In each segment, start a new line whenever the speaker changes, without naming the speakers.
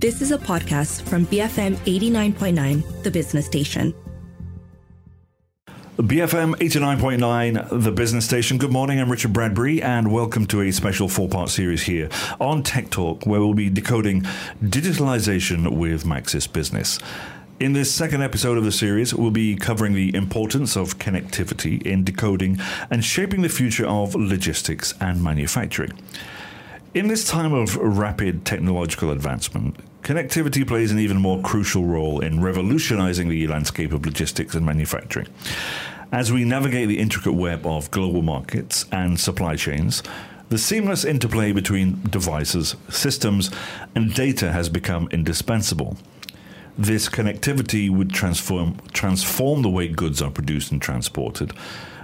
This is a podcast from BFM 89.9, the business station.
BFM 89.9, the business station. Good morning, I'm Richard Bradbury, and welcome to a special four part series here on Tech Talk, where we'll be decoding digitalization with Maxis Business. In this second episode of the series, we'll be covering the importance of connectivity in decoding and shaping the future of logistics and manufacturing. In this time of rapid technological advancement, connectivity plays an even more crucial role in revolutionizing the landscape of logistics and manufacturing. As we navigate the intricate web of global markets and supply chains, the seamless interplay between devices, systems, and data has become indispensable this connectivity would transform transform the way goods are produced and transported.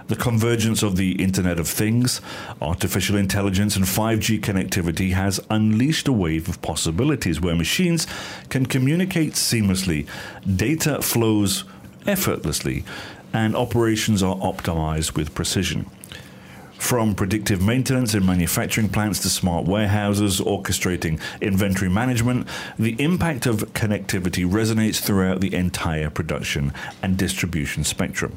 The convergence of the Internet of Things, artificial intelligence, and 5G connectivity has unleashed a wave of possibilities where machines can communicate seamlessly, data flows effortlessly, and operations are optimized with precision. From predictive maintenance in manufacturing plants to smart warehouses orchestrating inventory management, the impact of connectivity resonates throughout the entire production and distribution spectrum.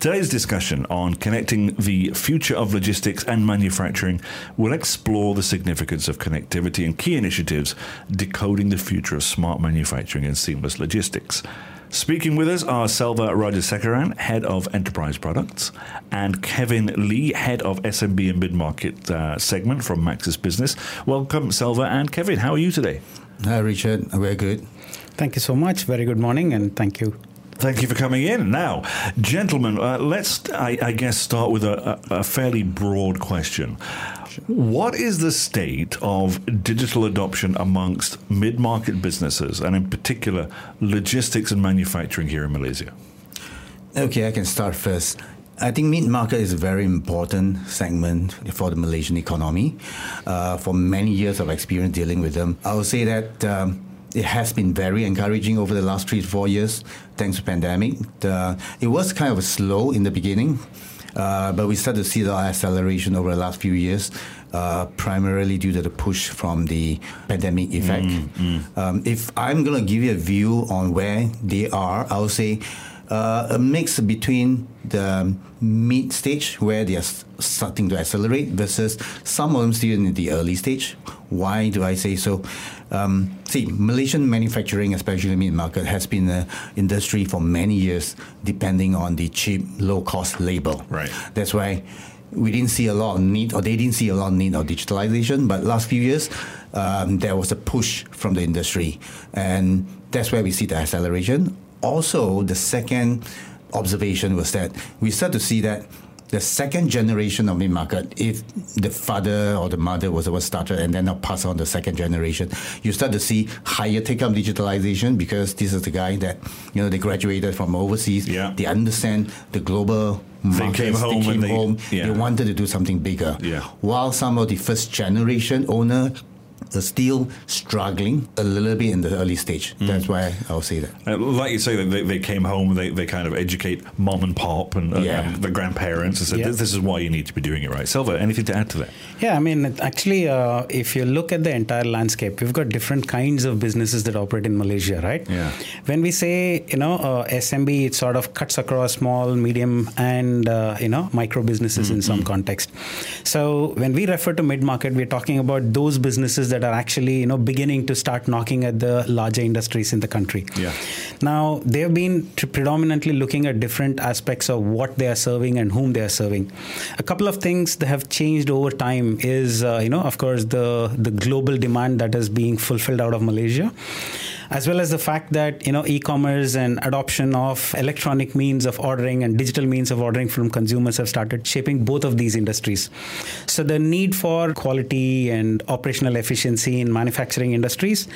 Today's discussion on connecting the future of logistics and manufacturing will explore the significance of connectivity and key initiatives decoding the future of smart manufacturing and seamless logistics. Speaking with us are Selva Rajasekaran, Head of Enterprise Products, and Kevin Lee, Head of SMB and Mid Market uh, segment from Maxis Business. Welcome, Selva and Kevin. How are you today?
Hi, Richard. We're good.
Thank you so much. Very good morning, and thank you.
Thank you for coming in. Now, gentlemen, uh, let's, I, I, guess, start with a, a, fairly broad question. What is the state of digital adoption amongst mid market businesses, and in particular, logistics and manufacturing here in Malaysia?
Okay, I can start first. I think mid market is a very important segment for the Malaysian economy. Uh, for many years of experience dealing with them, I would say that. Um, it has been very encouraging over the last three to four years, thanks to pandemic. The, it was kind of slow in the beginning, uh, but we started to see the acceleration over the last few years, uh, primarily due to the push from the pandemic effect. Mm, mm. Um, if I'm going to give you a view on where they are, I would say uh, a mix between the mid stage where they are starting to accelerate versus some of them still in the early stage. Why do I say so? Um, see, Malaysian manufacturing, especially the mid market, has been an industry for many years, depending on the cheap, low cost labor.
Right.
That's why we didn't see a lot of need, or they didn't see a lot of need of digitalization. But last few years, um, there was a push from the industry, and that's where we see the acceleration. Also, the second observation was that we start to see that the second generation of mid market, if the father or the mother was one started and then now pass on the second generation, you start to see higher take up digitalization because this is the guy that you know they graduated from overseas.
Yeah.
They understand the global
they came home.
They came
they,
home.
Yeah.
They wanted to do something bigger.
Yeah.
While some of the first generation owner still struggling a little bit in the early stage. Mm. That's why I'll say that.
Uh, like you say, they, they came home, they, they kind of educate mom and pop and, uh, yeah. and the grandparents and said, yeah. this, this, is why you need to be doing it right. Selva, anything to add to that?
Yeah, I mean, actually, uh, if you look at the entire landscape, we've got different kinds of businesses that operate in Malaysia, right?
Yeah.
When we say, you know, uh, SMB, it sort of cuts across small, medium, and, uh, you know, micro businesses mm-hmm. in some context. So when we refer to mid market, we're talking about those businesses that are actually, you know, beginning to start knocking at the larger industries in the country.
Yeah.
Now, they've been predominantly looking at different aspects of what they are serving and whom they are serving. A couple of things that have changed over time is, uh, you know, of course, the the global demand that is being fulfilled out of Malaysia as well as the fact that you know e-commerce and adoption of electronic means of ordering and digital means of ordering from consumers have started shaping both of these industries so the need for quality and operational efficiency in manufacturing industries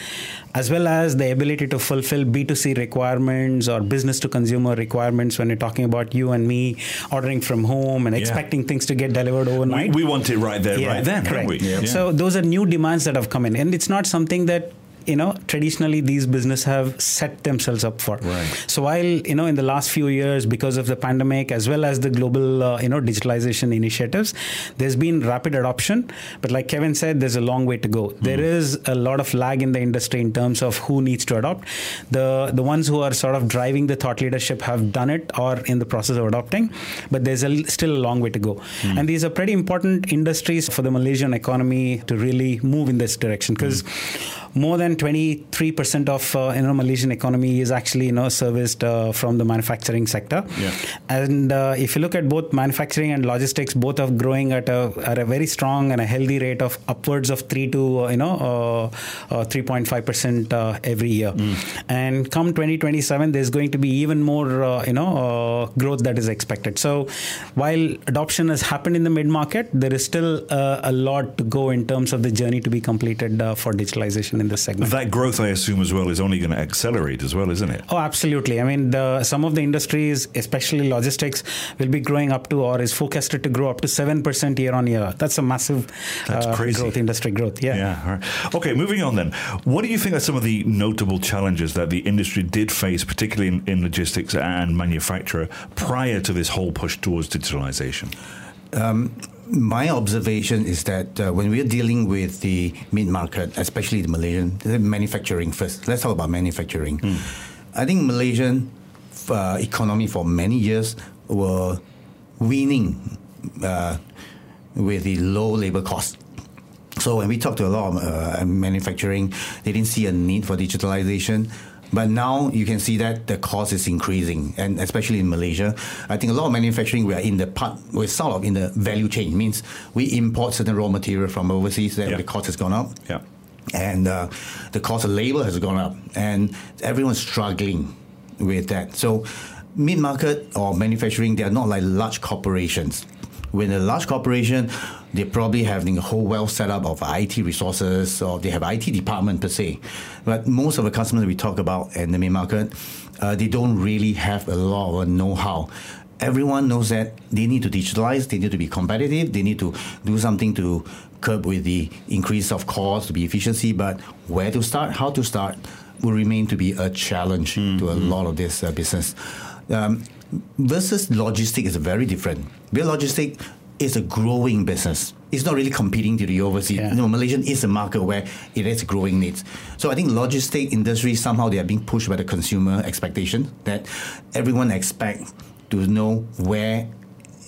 as well as the ability to fulfill b2c requirements or business to consumer requirements when you're talking about you and me ordering from home and yeah. expecting things to get delivered overnight
we, we want it right there
yeah,
right then
correct.
Yeah.
so those are new demands that have come in and it's not something that you know traditionally these businesses have set themselves up for.
Right.
So while you know in the last few years because of the pandemic as well as the global uh, you know digitalization initiatives, there's been rapid adoption. But like Kevin said, there's a long way to go. Mm. There is a lot of lag in the industry in terms of who needs to adopt. The the ones who are sort of driving the thought leadership have done it or in the process of adopting, but there's a, still a long way to go. Mm. And these are pretty important industries for the Malaysian economy to really move in this direction because. Mm more than 23% of uh, you know Malaysian economy is actually you know serviced uh, from the manufacturing sector.
Yeah.
And uh, if you look at both manufacturing and logistics, both are growing at a at a very strong and a healthy rate of upwards of three to uh, you know 3.5 uh, percent uh, every year. Mm. And come 2027, there's going to be even more you know growth that is expected. So while adoption has happened in the mid market, there is still a lot to go in terms of the journey to be completed for digitalization in this segment.
That growth, I assume, as well, is only going to accelerate as well, isn't it?
Oh, absolutely. I mean, the, some of the industries, especially logistics, will be growing up to or is forecasted to grow up to 7% year on year. That's a massive
That's uh, crazy.
growth, industry growth. Yeah.
Yeah. Okay, moving on then. What do you think are some of the notable challenges that the industry did face, particularly in, in logistics and manufacture, prior to this whole push towards digitalization?
Um, my observation is that uh, when we're dealing with the mid market, especially the Malaysian manufacturing first, let's talk about manufacturing. Mm. I think Malaysian uh, economy for many years were winning uh, with the low labor cost. So when we talk to a lot of uh, manufacturing, they didn't see a need for digitalization. But now you can see that the cost is increasing, and especially in Malaysia, I think a lot of manufacturing we are in the part we're sort of in the value chain. It means we import certain raw material from overseas, that yeah. the cost has gone up.
Yeah.
And uh, the cost of labor has gone up, and everyone's struggling with that. So, mid market or manufacturing, they are not like large corporations. When a large corporation, they're probably having a whole well set up of IT resources or they have IT department per se. But most of the customers we talk about in the main market, uh, they don't really have a lot of know-how. Everyone knows that they need to digitalize, they need to be competitive, they need to do something to curb with the increase of cost to be efficiency. But where to start, how to start, will remain to be a challenge mm-hmm. to a lot of this uh, business. Um, versus logistic is very different. Real logistic is a growing business. It's not really competing to the overseas. Yeah. You know, Malaysian is a market where it has growing needs. So I think logistic industry somehow they are being pushed by the consumer expectation that everyone expect to know where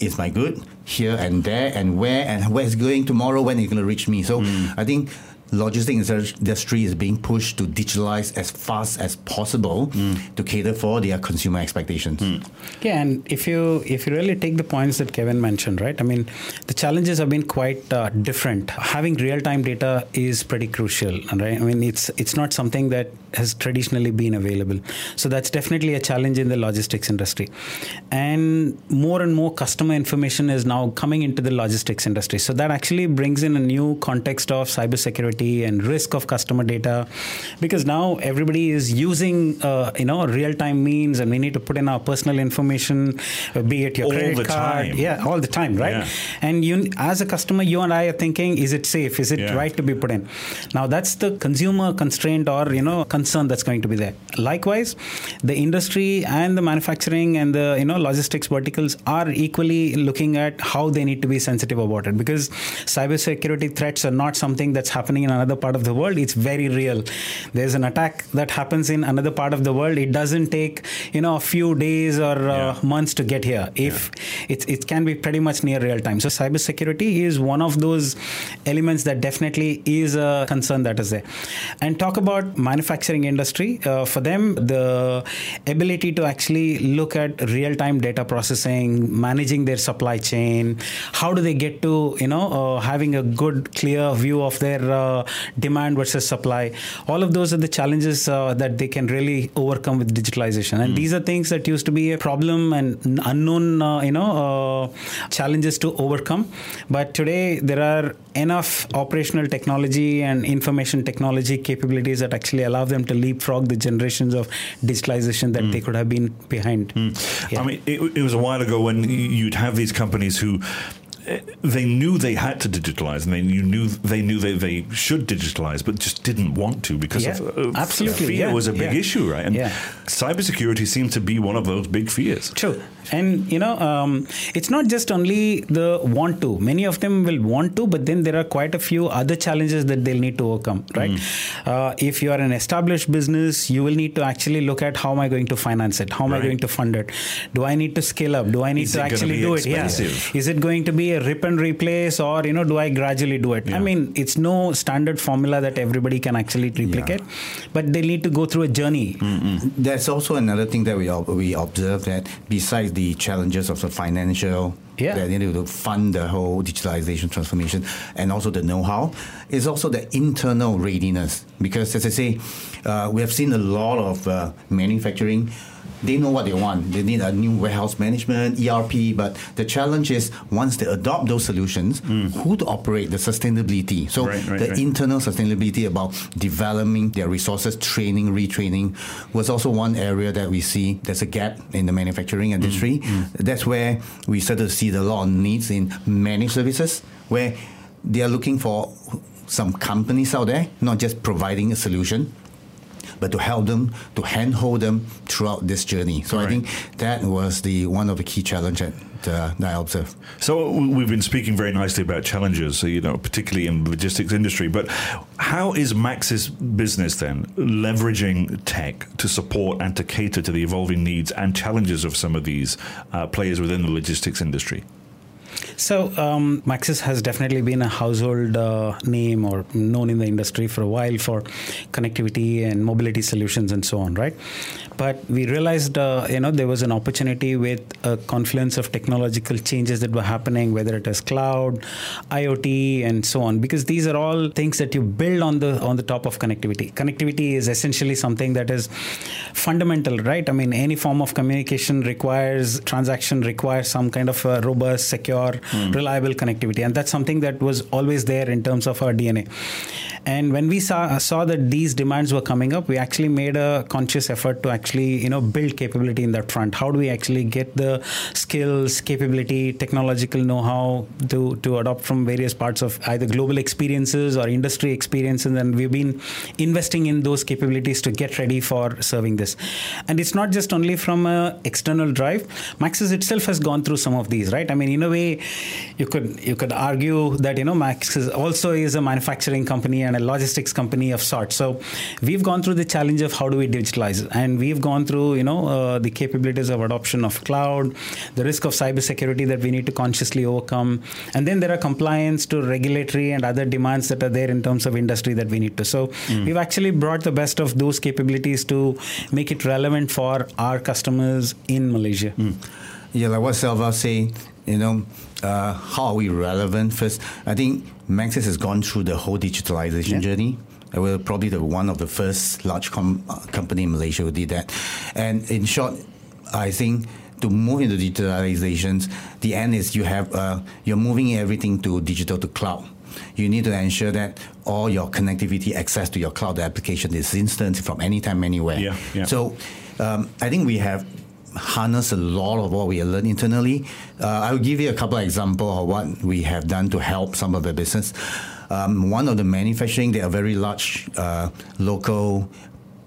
is my good here and there and where and where it's going tomorrow when it's going to reach me. So mm. I think logistics industry is being pushed to digitalize as fast as possible mm. to cater for their consumer expectations. Mm.
Yeah, and if you if you really take the points that Kevin mentioned, right? I mean, the challenges have been quite uh, different. Having real time data is pretty crucial, right? I mean, it's it's not something that has traditionally been available. So that's definitely a challenge in the logistics industry. And more and more customer information is now coming into the logistics industry. So that actually brings in a new context of cybersecurity and risk of customer data because now everybody is using uh, you know real-time means and we need to put in our personal information uh, be it your
all
credit card
time.
yeah all the time right yeah. and you as a customer you and I are thinking is it safe is it yeah. right to be put in now that's the consumer constraint or you know concern that's going to be there. Likewise, the industry and the manufacturing and the you know logistics verticals are equally looking at how they need to be sensitive about it because cybersecurity threats are not something that's happening in another part of the world. It's very real. There's an attack that happens in another part of the world. It doesn't take you know a few days or uh, months to get here. If yeah. it, it can be pretty much near real time. So cybersecurity is one of those elements that definitely is a concern that is there. And talk about manufacturing manufacturing industry, uh, for them, the ability to actually look at real time data processing, managing their supply chain, how do they get to, you know, uh, having a good, clear view of their uh, demand versus supply. All of those are the challenges uh, that they can really overcome with digitalization. And mm. these are things that used to be a problem and unknown, uh, you know, uh, challenges to overcome. But today, there are enough operational technology and information technology capabilities that actually allow them to leapfrog the generations of digitalization that mm. they could have been behind.
Mm. Yeah. I mean, it, it was a while ago when you'd have these companies who they knew they had to digitalize, and they knew they knew they, they should digitalize, but just didn't want to because
Yeah,
of, of
absolutely,
fear
yeah,
was a big
yeah.
issue, right? And
Yeah.
cybersecurity seems to be one of those big fears.
True. And, you know, um, it's not just only the want to. Many of them will want to, but then there are quite a few other challenges that they'll need to overcome, right?
Mm.
Uh, if you are an established business, you will need to actually look at how am I going to finance it? How am
Right.
I going to fund it? Do I need to scale up? Do I need
Is
to actually do
expensive?
it? Yeah. Is it going to be a rip and replace or, you know, do I gradually do it?
Yeah.
I mean, it's no standard formula that everybody can actually replicate, but they need to go through a journey.
There's also another thing that we ob- we observe that besides the challenges of the financial
Yeah.
that you need to fund the whole digitalization transformation and also the know-how is also the internal readiness because as I say uh, we have seen a lot of uh, manufacturing they know what they want. They need a new warehouse management, ERP. But the challenge is once they adopt those solutions, who to operate the sustainability. So
Mm. Right, right,
the
right.
internal sustainability about developing their resources, training, retraining was also one area that we see there's a gap in the manufacturing industry. That's where we started to see the lot of needs in managed services, where they are looking for some companies out there, not just providing a solution, but to help them, to handhold them throughout this journey. So I think that was the one of the key challenges that, uh, that I observed.
So we've been speaking very nicely about challenges, you know, particularly in the logistics industry. But how is Maxis business then leveraging tech to support and to cater to the evolving needs and challenges of some of these uh, players within the logistics industry?
So, um, Maxis has definitely been a household uh, name or known in the industry for a while for connectivity and mobility solutions and so on, right? But we realized, uh, you know, there was an opportunity with a confluence of technological changes that were happening, whether it is cloud, IoT, and so on, because these are all things that you build on the on the top of connectivity. Connectivity is essentially something that is fundamental, right? I mean, any form of communication requires transaction requires some kind of robust, secure, reliable connectivity, and that's something that was always there in terms of our DNA. And when we saw uh, saw that these demands were coming up, we actually made a conscious effort to actually you know build capability in that front. How do we actually get the skills, capability, technological know-how to to adopt from various parts of either global experiences or industry experiences? And we've been investing in those capabilities to get ready for serving this. And it's not just only from a external drive. Maxis itself has gone through some of these, right? I mean, in a way, you could you could argue that you know Maxis also is a manufacturing company and a logistics company of sorts. So we've gone through the challenge of how do we digitalize, and we've gone through you know uh, the capabilities of adoption of cloud, the risk of cybersecurity that we need to consciously overcome, and then there are compliance to regulatory and other demands that are there in terms of industry that we need to. So we've actually brought the best of those capabilities to make it relevant for our customers in Malaysia.
Yeah, like what Selva say, you know, uh, how are we relevant? First, I think Maxis has gone through the whole digitalization
Yeah.
journey. Uh, We're probably the one of the first large com- uh, company in Malaysia who did that. And in short, I think to move into digitalizations, the end is you have uh, you're moving everything to digital to cloud. You need to ensure that all your connectivity access to your cloud application is instant from anytime, anywhere.
Yeah, yeah.
So um, I think we have harnessed a lot of what we learn internally. Uh, I'll give you a couple of examples of what we have done to help some of the business. Um, one of the manufacturing, they are very large uh, local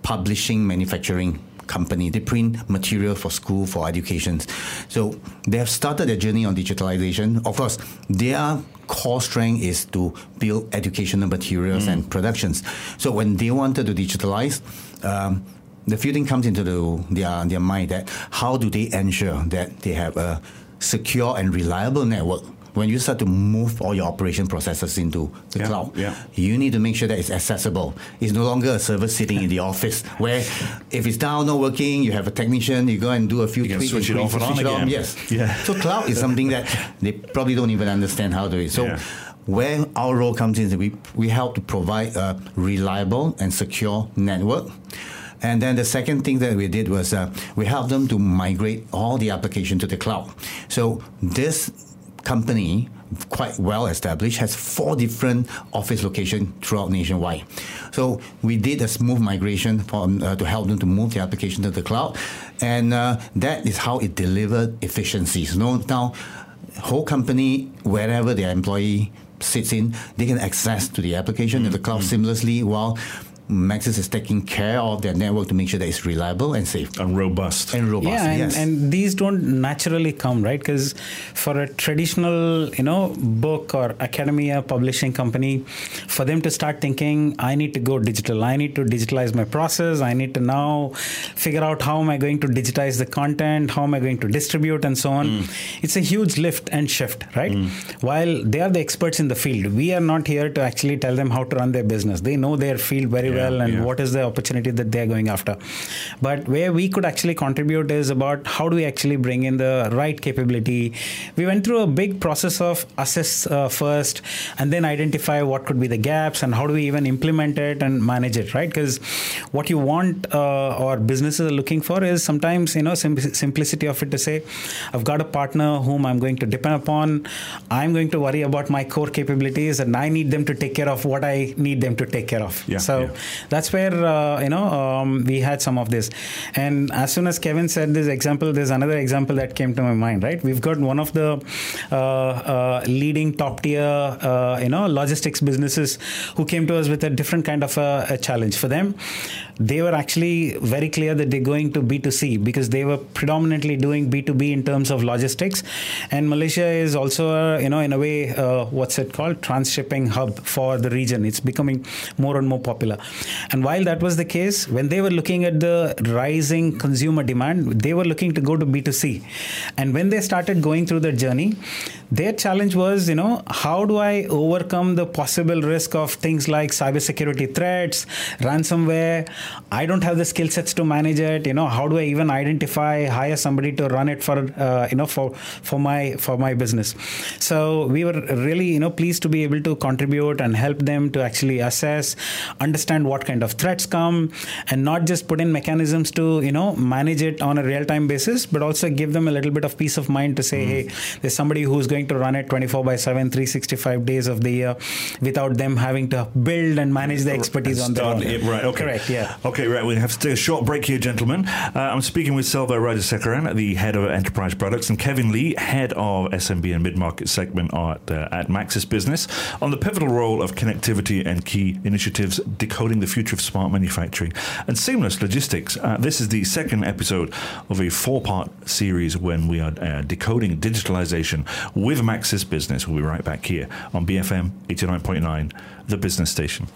publishing manufacturing company. They print material for school, for education. So they have started their journey on digitalization. Of course, their core strength is to build educational materials and productions. So when they wanted to digitalize, um, the few thing comes into the, their, their mind that how do they ensure that they have a secure and reliable network when you start to move all your operation processes into the
Yeah,
cloud,
yeah.
you need to make sure that it's accessible. It's no longer a server sitting in the office where if it's down, not working, you have a technician, you go and do a few
You
tweaks
switch
and
it off and
switch
on
it
again.
Yes.
Yeah.
So cloud is something that they probably don't even understand how to do it. So
Yeah.
where our role comes in is we, we help to provide a reliable and secure network. And then the second thing that we did was uh, we helped them to migrate all the application to the cloud. So this company, quite well established, has four different office locations throughout nationwide. So we did a smooth migration from, uh, to help them to move the application to the cloud, and uh, that is how it delivered efficiencies. No, now whole company, wherever their employee sits in, they can access to the application in the cloud seamlessly while Maxis is taking care of their network to make sure that it's reliable and safe.
And robust.
and robust.
yeah and,
yes.
and these don't naturally come right? Because for a traditional you know book or academia publishing company for them to start thinking i need to go digital. I need to digitalize my process. I need to now figure out how am i going to digitize the content? How am i going to distribute? and so on. Mm. It's a huge lift and shift right? Mm. While they are the experts in the field we are not here to actually tell them how to run their business. They know their field very
Yeah,
well and
yeah.
what is the opportunity that they're going after. But where we could actually contribute is about how do we actually bring in the right capability. We went through a big process of assess uh, first and then identify what could be the gaps and how do we even implement it and manage it, right? Because what you want uh, or businesses are looking for is sometimes, you know, sim- simplicity of it to say, I've got a partner whom I'm going to depend upon. I'm going to worry about my core capabilities and I need them to take care of what I need them to take care of.
Yeah,
so
yeah.
That's where uh, you know um, we had some of this. And as soon as kevin said this example there's another example that came to my mind right? We've got one of the uh, uh, leading top tier uh, you know logistics businesses who came to us with a different kind of a, a challenge. For them they were actually very clear that they're going to b2c because they were predominantly doing b2b in terms of logistics and malaysia is also uh, you know in a way uh, what's it called transshipping hub for the region it's becoming more and more popular and while that was the case, when they were looking at the rising consumer demand, they were looking to go to B2C. And when they started going through the journey, their challenge was, you know, how do I overcome the possible risk of things like cybersecurity threats, ransomware? I don't have the skill sets to manage it. You know, how do I even identify, hire somebody to run it for, uh, you know, for for my for my business? So we were really, you know, pleased to be able to contribute and help them to actually assess, understand what kind of threats come, and not just put in mechanisms to, you know, manage it on a real time basis, but also give them a little bit of peace of mind to say, hey, there's somebody who's going to run it 24 by 7, 365 days of the year without them having to build and manage the expertise on their own.
it, right, okay.
Correct, yeah.
Okay, right. We have to take a short break here, gentlemen. Uh, I'm speaking with Selva Rajasekaran, the head of enterprise products, and Kevin Lee, head of SMB and mid market segment at, uh, at Maxis Business, on the pivotal role of connectivity and key initiatives decoding the future of smart manufacturing and seamless logistics. Uh, this is the second episode of a four part series when we are uh, decoding digitalization with Maxis Business. We'll be right back here on BFM 89.9, the business station.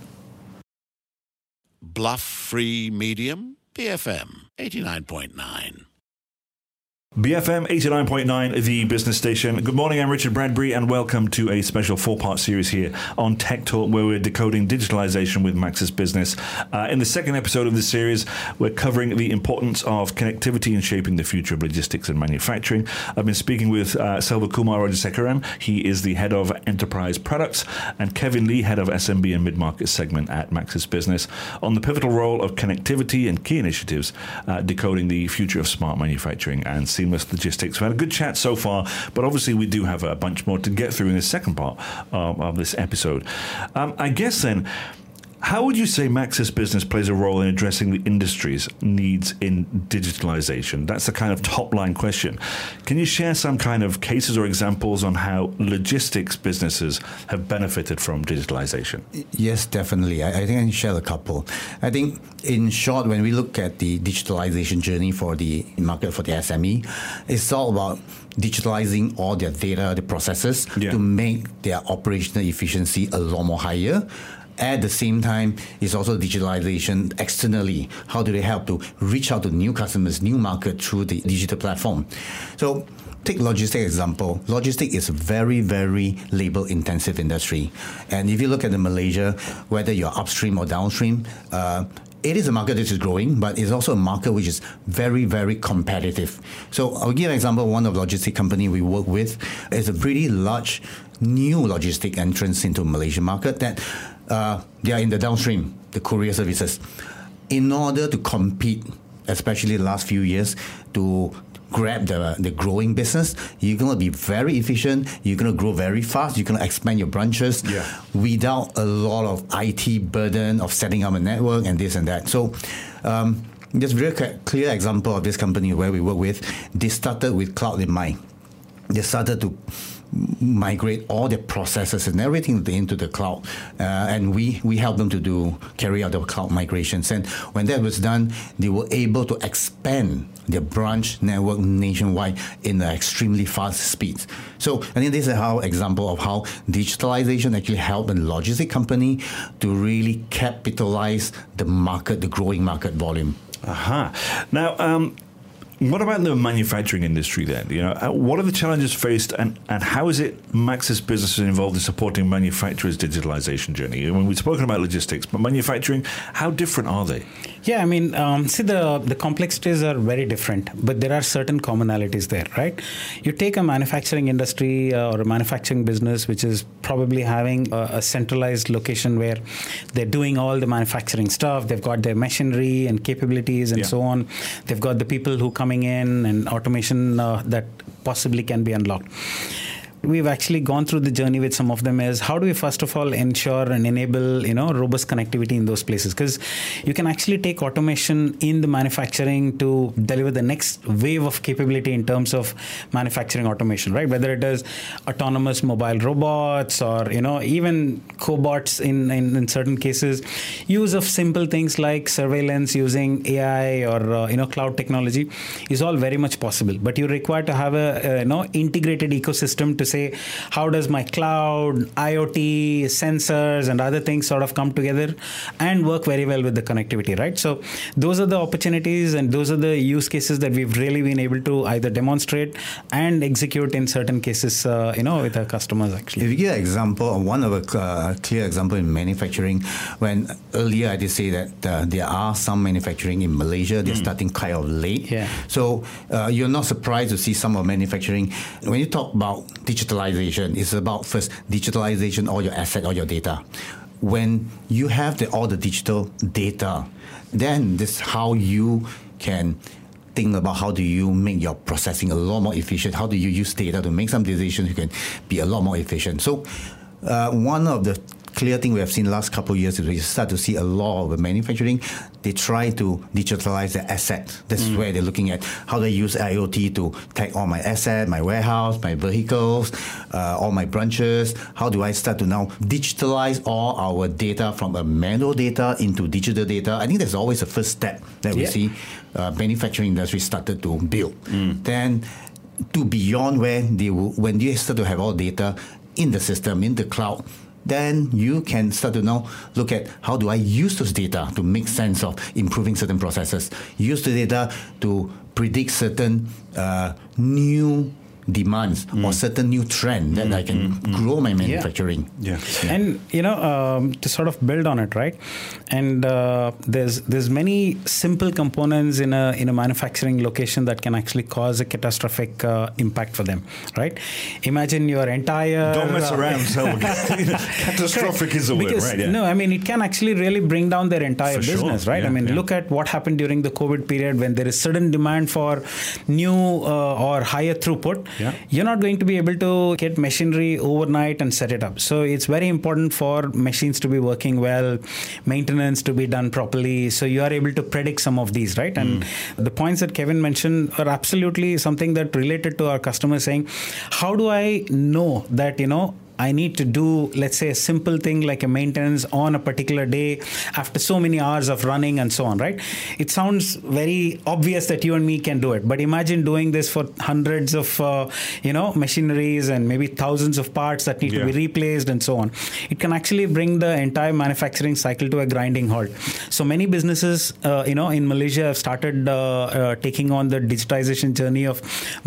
Bluff Free Medium, BFM 89.9.
BFM 89.9, the business station. Good morning, I'm Richard Bradbury, and welcome to a special four part series here on Tech Talk, where we're decoding digitalization with Maxis Business. Uh, in the second episode of this series, we're covering the importance of connectivity in shaping the future of logistics and manufacturing. I've been speaking with uh, Selva Kumar Rajasekaran. He is the head of enterprise products, and Kevin Lee, head of SMB and mid market segment at Maxis Business, on the pivotal role of connectivity and key initiatives uh, decoding the future of smart manufacturing and seamless logistics. We've had a good chat so far, but obviously we do have a bunch more to get through in the second part um, of this episode. Um, I guess then. How would you say Maxis Business plays a role in addressing the industry's needs in digitalization? That's the kind of top line question. Can you share some kind of cases or examples on how logistics businesses have benefited from digitalization?
Yes, definitely. I, I think I can share a couple. I think, in short, when we look at the digitalization journey for the market for the SME, it's all about digitalizing all their data, the processes,
Yeah.
to make their operational efficiency a lot more higher. At the same time, it's also digitalization externally. How do they help to reach out to new customers, new market through the digital platform? So take logistics example. Logistics is a very, very labor intensive industry. And if you look at the Malaysia, whether you're upstream or downstream, uh, it is a market that is growing, but it's also a market which is very, very competitive. So I'll give an example. One of the logistic company we work with is a pretty large new logistic entrance into Malaysian market that uh, they are in the downstream, the courier services. In order to compete, especially the last few years, to grab the, the growing business, you're going to be very efficient, you're going to grow very fast, you're going to expand your branches
Yeah.
without a lot of IT burden of setting up a network and this and that. So, um, just very clear example of this company where we work with. They started with cloud in mind. they started to migrate all their processes and everything into the cloud, uh, and we we help them to do carry out the cloud migrations. And when that was done, they were able to expand their branch network nationwide in an extremely fast speed. So I think this is how example of how digitalization actually helped a logistic company to really capitalize the market, the growing market volume.
Aha. Now, um, what about the manufacturing industry then? You know, uh, what are the challenges faced, and, and how is it Maxis business is involved in supporting manufacturers' digitalization journey? I mean, we've spoken about logistics, but manufacturing, how different are they?
Yeah, I mean, um, see, the, the complexities are very different, but there are certain commonalities there, right? You take a manufacturing industry uh, or a manufacturing business, which is probably having a, a, centralized location where they're doing all the manufacturing stuff, they've got their machinery and capabilities and yeah. so on, they've got the people who coming in and automation uh, that possibly can be unlocked we've actually gone through the journey with some of them is how do we first of all ensure and enable you know robust connectivity in those places? Because you can actually take automation in the manufacturing to deliver the next wave of capability in terms of manufacturing automation right? Whether it is autonomous mobile robots or you know even cobots in, in, in certain cases. Use of simple things like surveillance using ai or uh, you know cloud technology is all very much possible. But you require to have a, a you know integrated ecosystem to say how does my cloud, IoT, sensors, and other things sort of come together and work very well with the connectivity, right? So those are the opportunities and those are the use cases that we've really been able to either demonstrate and execute in certain cases, uh, you know, with our customers actually.
If you give an example, one of a uh, clear example in manufacturing, when earlier I did say that uh, there are some manufacturing in Malaysia, they're mm. starting kind of late.
Yeah.
So uh, you're not surprised to see some of manufacturing. When you talk about digital digitalization is about first digitalization all your asset, all your data. When you have the, all the digital data, then this is how you can think about how do you make your processing a lot more efficient. How do you use data to make some decisions you can be a lot more efficient. So uh, one of the clear thing we have seen last couple of years is we start to see a lot of manufacturing. They try to digitalize the asset. This mm. is where they're looking at how they use IoT to tag all my asset, my warehouse, my vehicles, uh, all my branches. How do I start to now digitalize all our data from a manual data into digital data? I think that's always the first step that we yeah. see uh, manufacturing industry started to build. Mm. Then to beyond where they will, when you start to have all data in the system, in the cloud, then you can start to now look at how do I use those data to make sense of improving certain processes, use the data to predict certain uh, new demands mm. or certain new trend that mm, I can mm, grow my manufacturing.
Yeah. yeah. And you know um, to sort of build on it, right? And uh, there's there's many simple components in a in a manufacturing location that can actually cause a catastrophic uh, impact for them, right? Imagine your entire
don't mess uh, around. So catastrophic is a word, right?
Yeah. No, I mean it can actually really bring down their entire for business, sure. right? Yeah, I mean look at what happened during the COVID period when there is sudden demand for new uh, or higher throughput
yeah.
you're not going to be able to get machinery overnight and set it up. So it's very important for machines to be working well, maintenance to be done properly. So you are able to predict some of these, right? And mm. the points that Kevin mentioned are absolutely something that related to our customers saying, how do I know that, you know, I need to do, let's say, a simple thing like a maintenance on a particular day after so many hours of running and so on, right? It sounds very obvious that you and me can do it, but imagine doing this for hundreds of, uh, you know, machineries and maybe thousands of parts that need yeah. to be replaced and so on. It can actually bring the entire manufacturing cycle to a grinding halt. So many businesses, uh, you know, in Malaysia have started uh, uh taking on the digitization journey of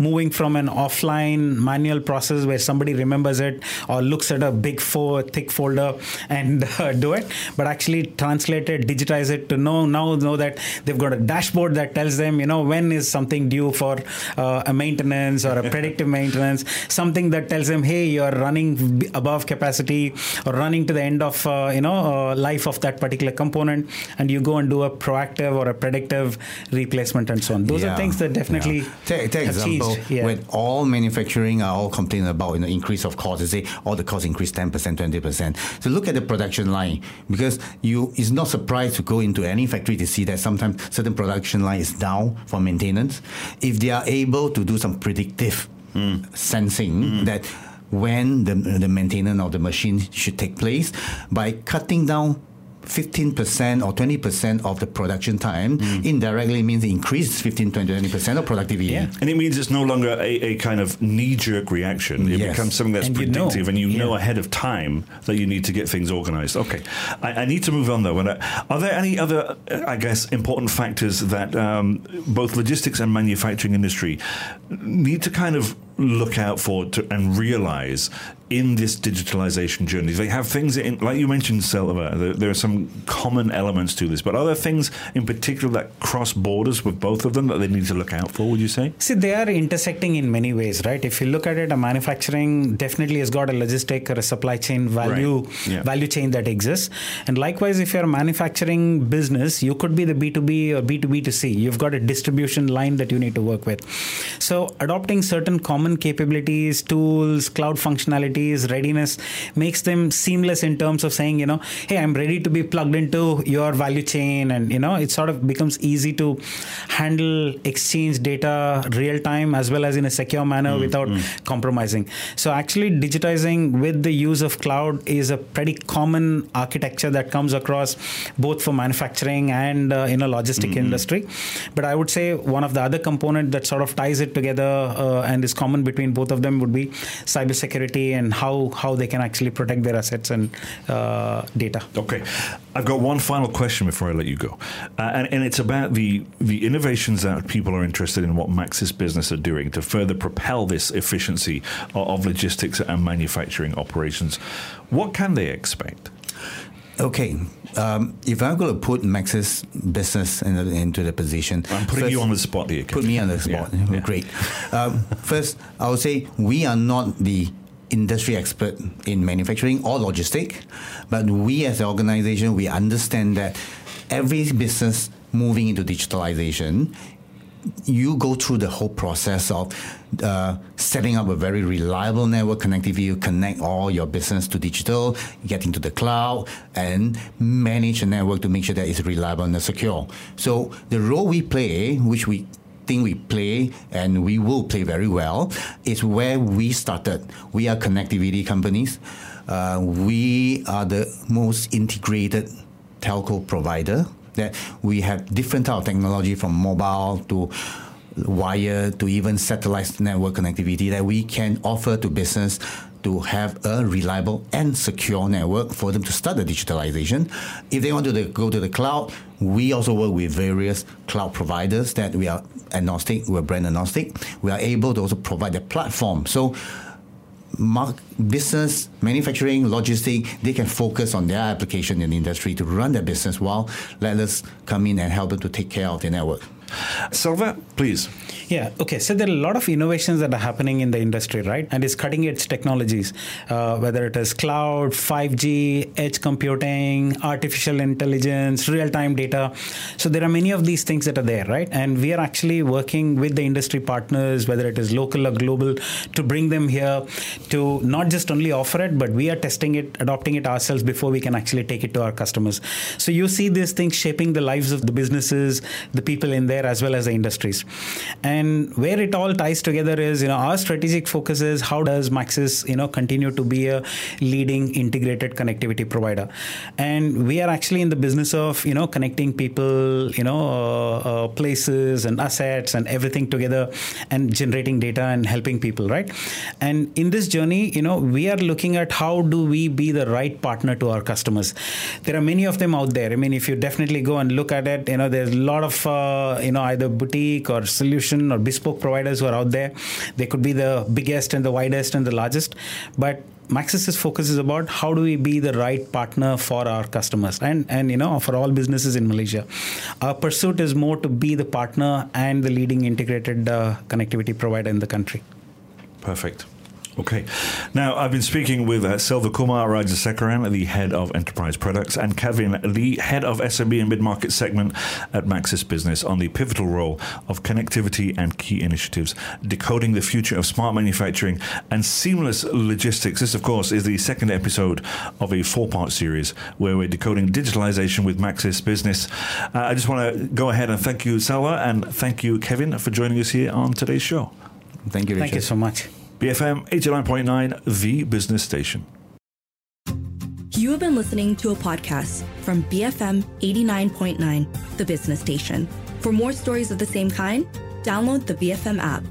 moving from an offline manual process where somebody remembers it or looks at a big four thick folder and uh, do it, but actually translate it, digitize it to know now know that they've got a dashboard that tells them you know when is something due for uh, a maintenance or a predictive maintenance, something that tells them hey you're running above capacity or running to the end of uh, you know uh, life of that particular component, and you go and do a proactive or a predictive replacement and so on. Those yeah. are things that definitely yeah.
take, take example yeah. when all manufacturing are all complaining about you know increase of cost. They say all the cost increase 10%, 20%. So look at the production line because you is not surprised to go into any factory to see that sometimes certain production line is down for maintenance. If they are able to do some predictive sensing that when the, the maintenance of the machine should take place by cutting down 15% or 20% of the production time indirectly means increase 15 20 20% of productivity
Yeah.
And it means it's no longer a, a kind of knee jerk reaction. It
Yes.
becomes something that's
And you know.
predictive and you know ahead of time that you need to get things organized. Okay. I, I need to move on though. And, uh, Are there any other, uh, I guess, important factors that um, both logistics and manufacturing industry need to kind of look out for to, and realize in this digitalization journey? They have things, in, like you mentioned, Selva, there, there are some common elements to this, but are there things in particular that cross borders with both of them that they need to look out for, would you say?
See, they are intersecting in many ways, right? If you look at it, a manufacturing definitely has got a logistic or a supply chain value
Right. Yeah.
value chain that exists. And likewise, if you're a manufacturing business, you could be the B2B or B2B to C. You've got a distribution line that you need to work with. So adopting certain common capabilities, tools, cloud functionalities, readiness makes them seamless in terms of saying, you know, hey, I'm ready to be plugged into your value chain. And, you know, it sort of becomes easy to handle exchange data real time as well as in a secure manner without compromising. So actually digitizing with the use of cloud is a pretty common architecture that comes across both for manufacturing and uh, in a logistic industry. But I would say one of the other component that sort of ties it together uh, and is common between both of them would be cybersecurity and how how they can actually protect their assets and uh, data.
Okay, I've got one final question before I let you go, uh, and, and it's about the the innovations that people are interested in what Maxis Business are doing to further propel this efficiency of, of logistics and manufacturing operations. What can they expect?
Okay, um, if I'm going to put Maxis business in, into the position,
I'm putting
first-
you on the spot here.
Put me on the spot.
Yeah, yeah.
Great. Um, first, I would say we are not the industry expert in manufacturing or logistic, but we as an organization we understand that every business moving into digitalization you go through the whole process of uh, setting up a very reliable network connectivity. You connect all your business to digital, get into the cloud, and manage a network to make sure that it's reliable and secure. So the role we play, which we think we play and we will play very well, is where we started. We are connectivity companies. Uh, we are the most integrated telco provider that we have different type of technology from mobile to wire to even satellite network connectivity that we can offer to business to have a reliable and secure network for them to start the digitalization. If they want to go to the cloud, we also work with various cloud providers that we are agnostic, we're brand agnostic. We are able to also provide the platform. So mark, business, manufacturing, logistic, they can focus on their application in the industry to run their business while let us come in and help them to take care of their network.
Selva, please.
Yeah. Okay. So there are a lot of innovations that are happening in the industry, right? And it's cutting edge technologies, uh, whether it is cloud, 5G, edge computing, artificial intelligence, real time data. So there are many of these things that are there, right? And we are actually working with the industry partners, whether it is local or global, to bring them here to not just only offer it, but we are testing it, adopting it ourselves before we can actually take it to our customers. So you see these things shaping the lives of the businesses, the people in there, as well as the industries. And where it all ties together is, you know, our strategic focus is how does Maxis, you know, continue to be a leading integrated connectivity provider. And we are actually in the business of, you know, connecting people, you know, uh, uh, places and assets and everything together and generating data and helping people, right? And in this journey, you know, we are looking at how do we be the right partner to our customers. There are many of them out there. I mean, if you definitely go and look at it, you know, there's a lot of, uh, you know, either boutique or solution or bespoke providers who are out there. They could be the biggest and the widest and the largest, but Maxis's focus is about how do we be the right partner for our customers and and you know for all businesses in Malaysia. Our pursuit is more to be the partner and the leading integrated uh, connectivity provider in the country.
Perfect. Okay. Now, I've been speaking with uh, Selva Kumar Rajasekaran, the head of enterprise products, and Kevin Lee, head of SMB and mid market segment at Maxis Business, on the pivotal role of connectivity and key initiatives, decoding the future of smart manufacturing and seamless logistics. This, of course, is the second episode of a four part series where we're decoding digitalization with Maxis Business. Uh, I just want to go ahead and thank you, Selva, and thank you, Kevin, for joining us here on today's show.
Thank you, Richard.
Thank you so much.
BFM 89.9, the business station.
You have been listening to a podcast from BFM 89.9, the business station. For more stories of the same kind, download the BFM app.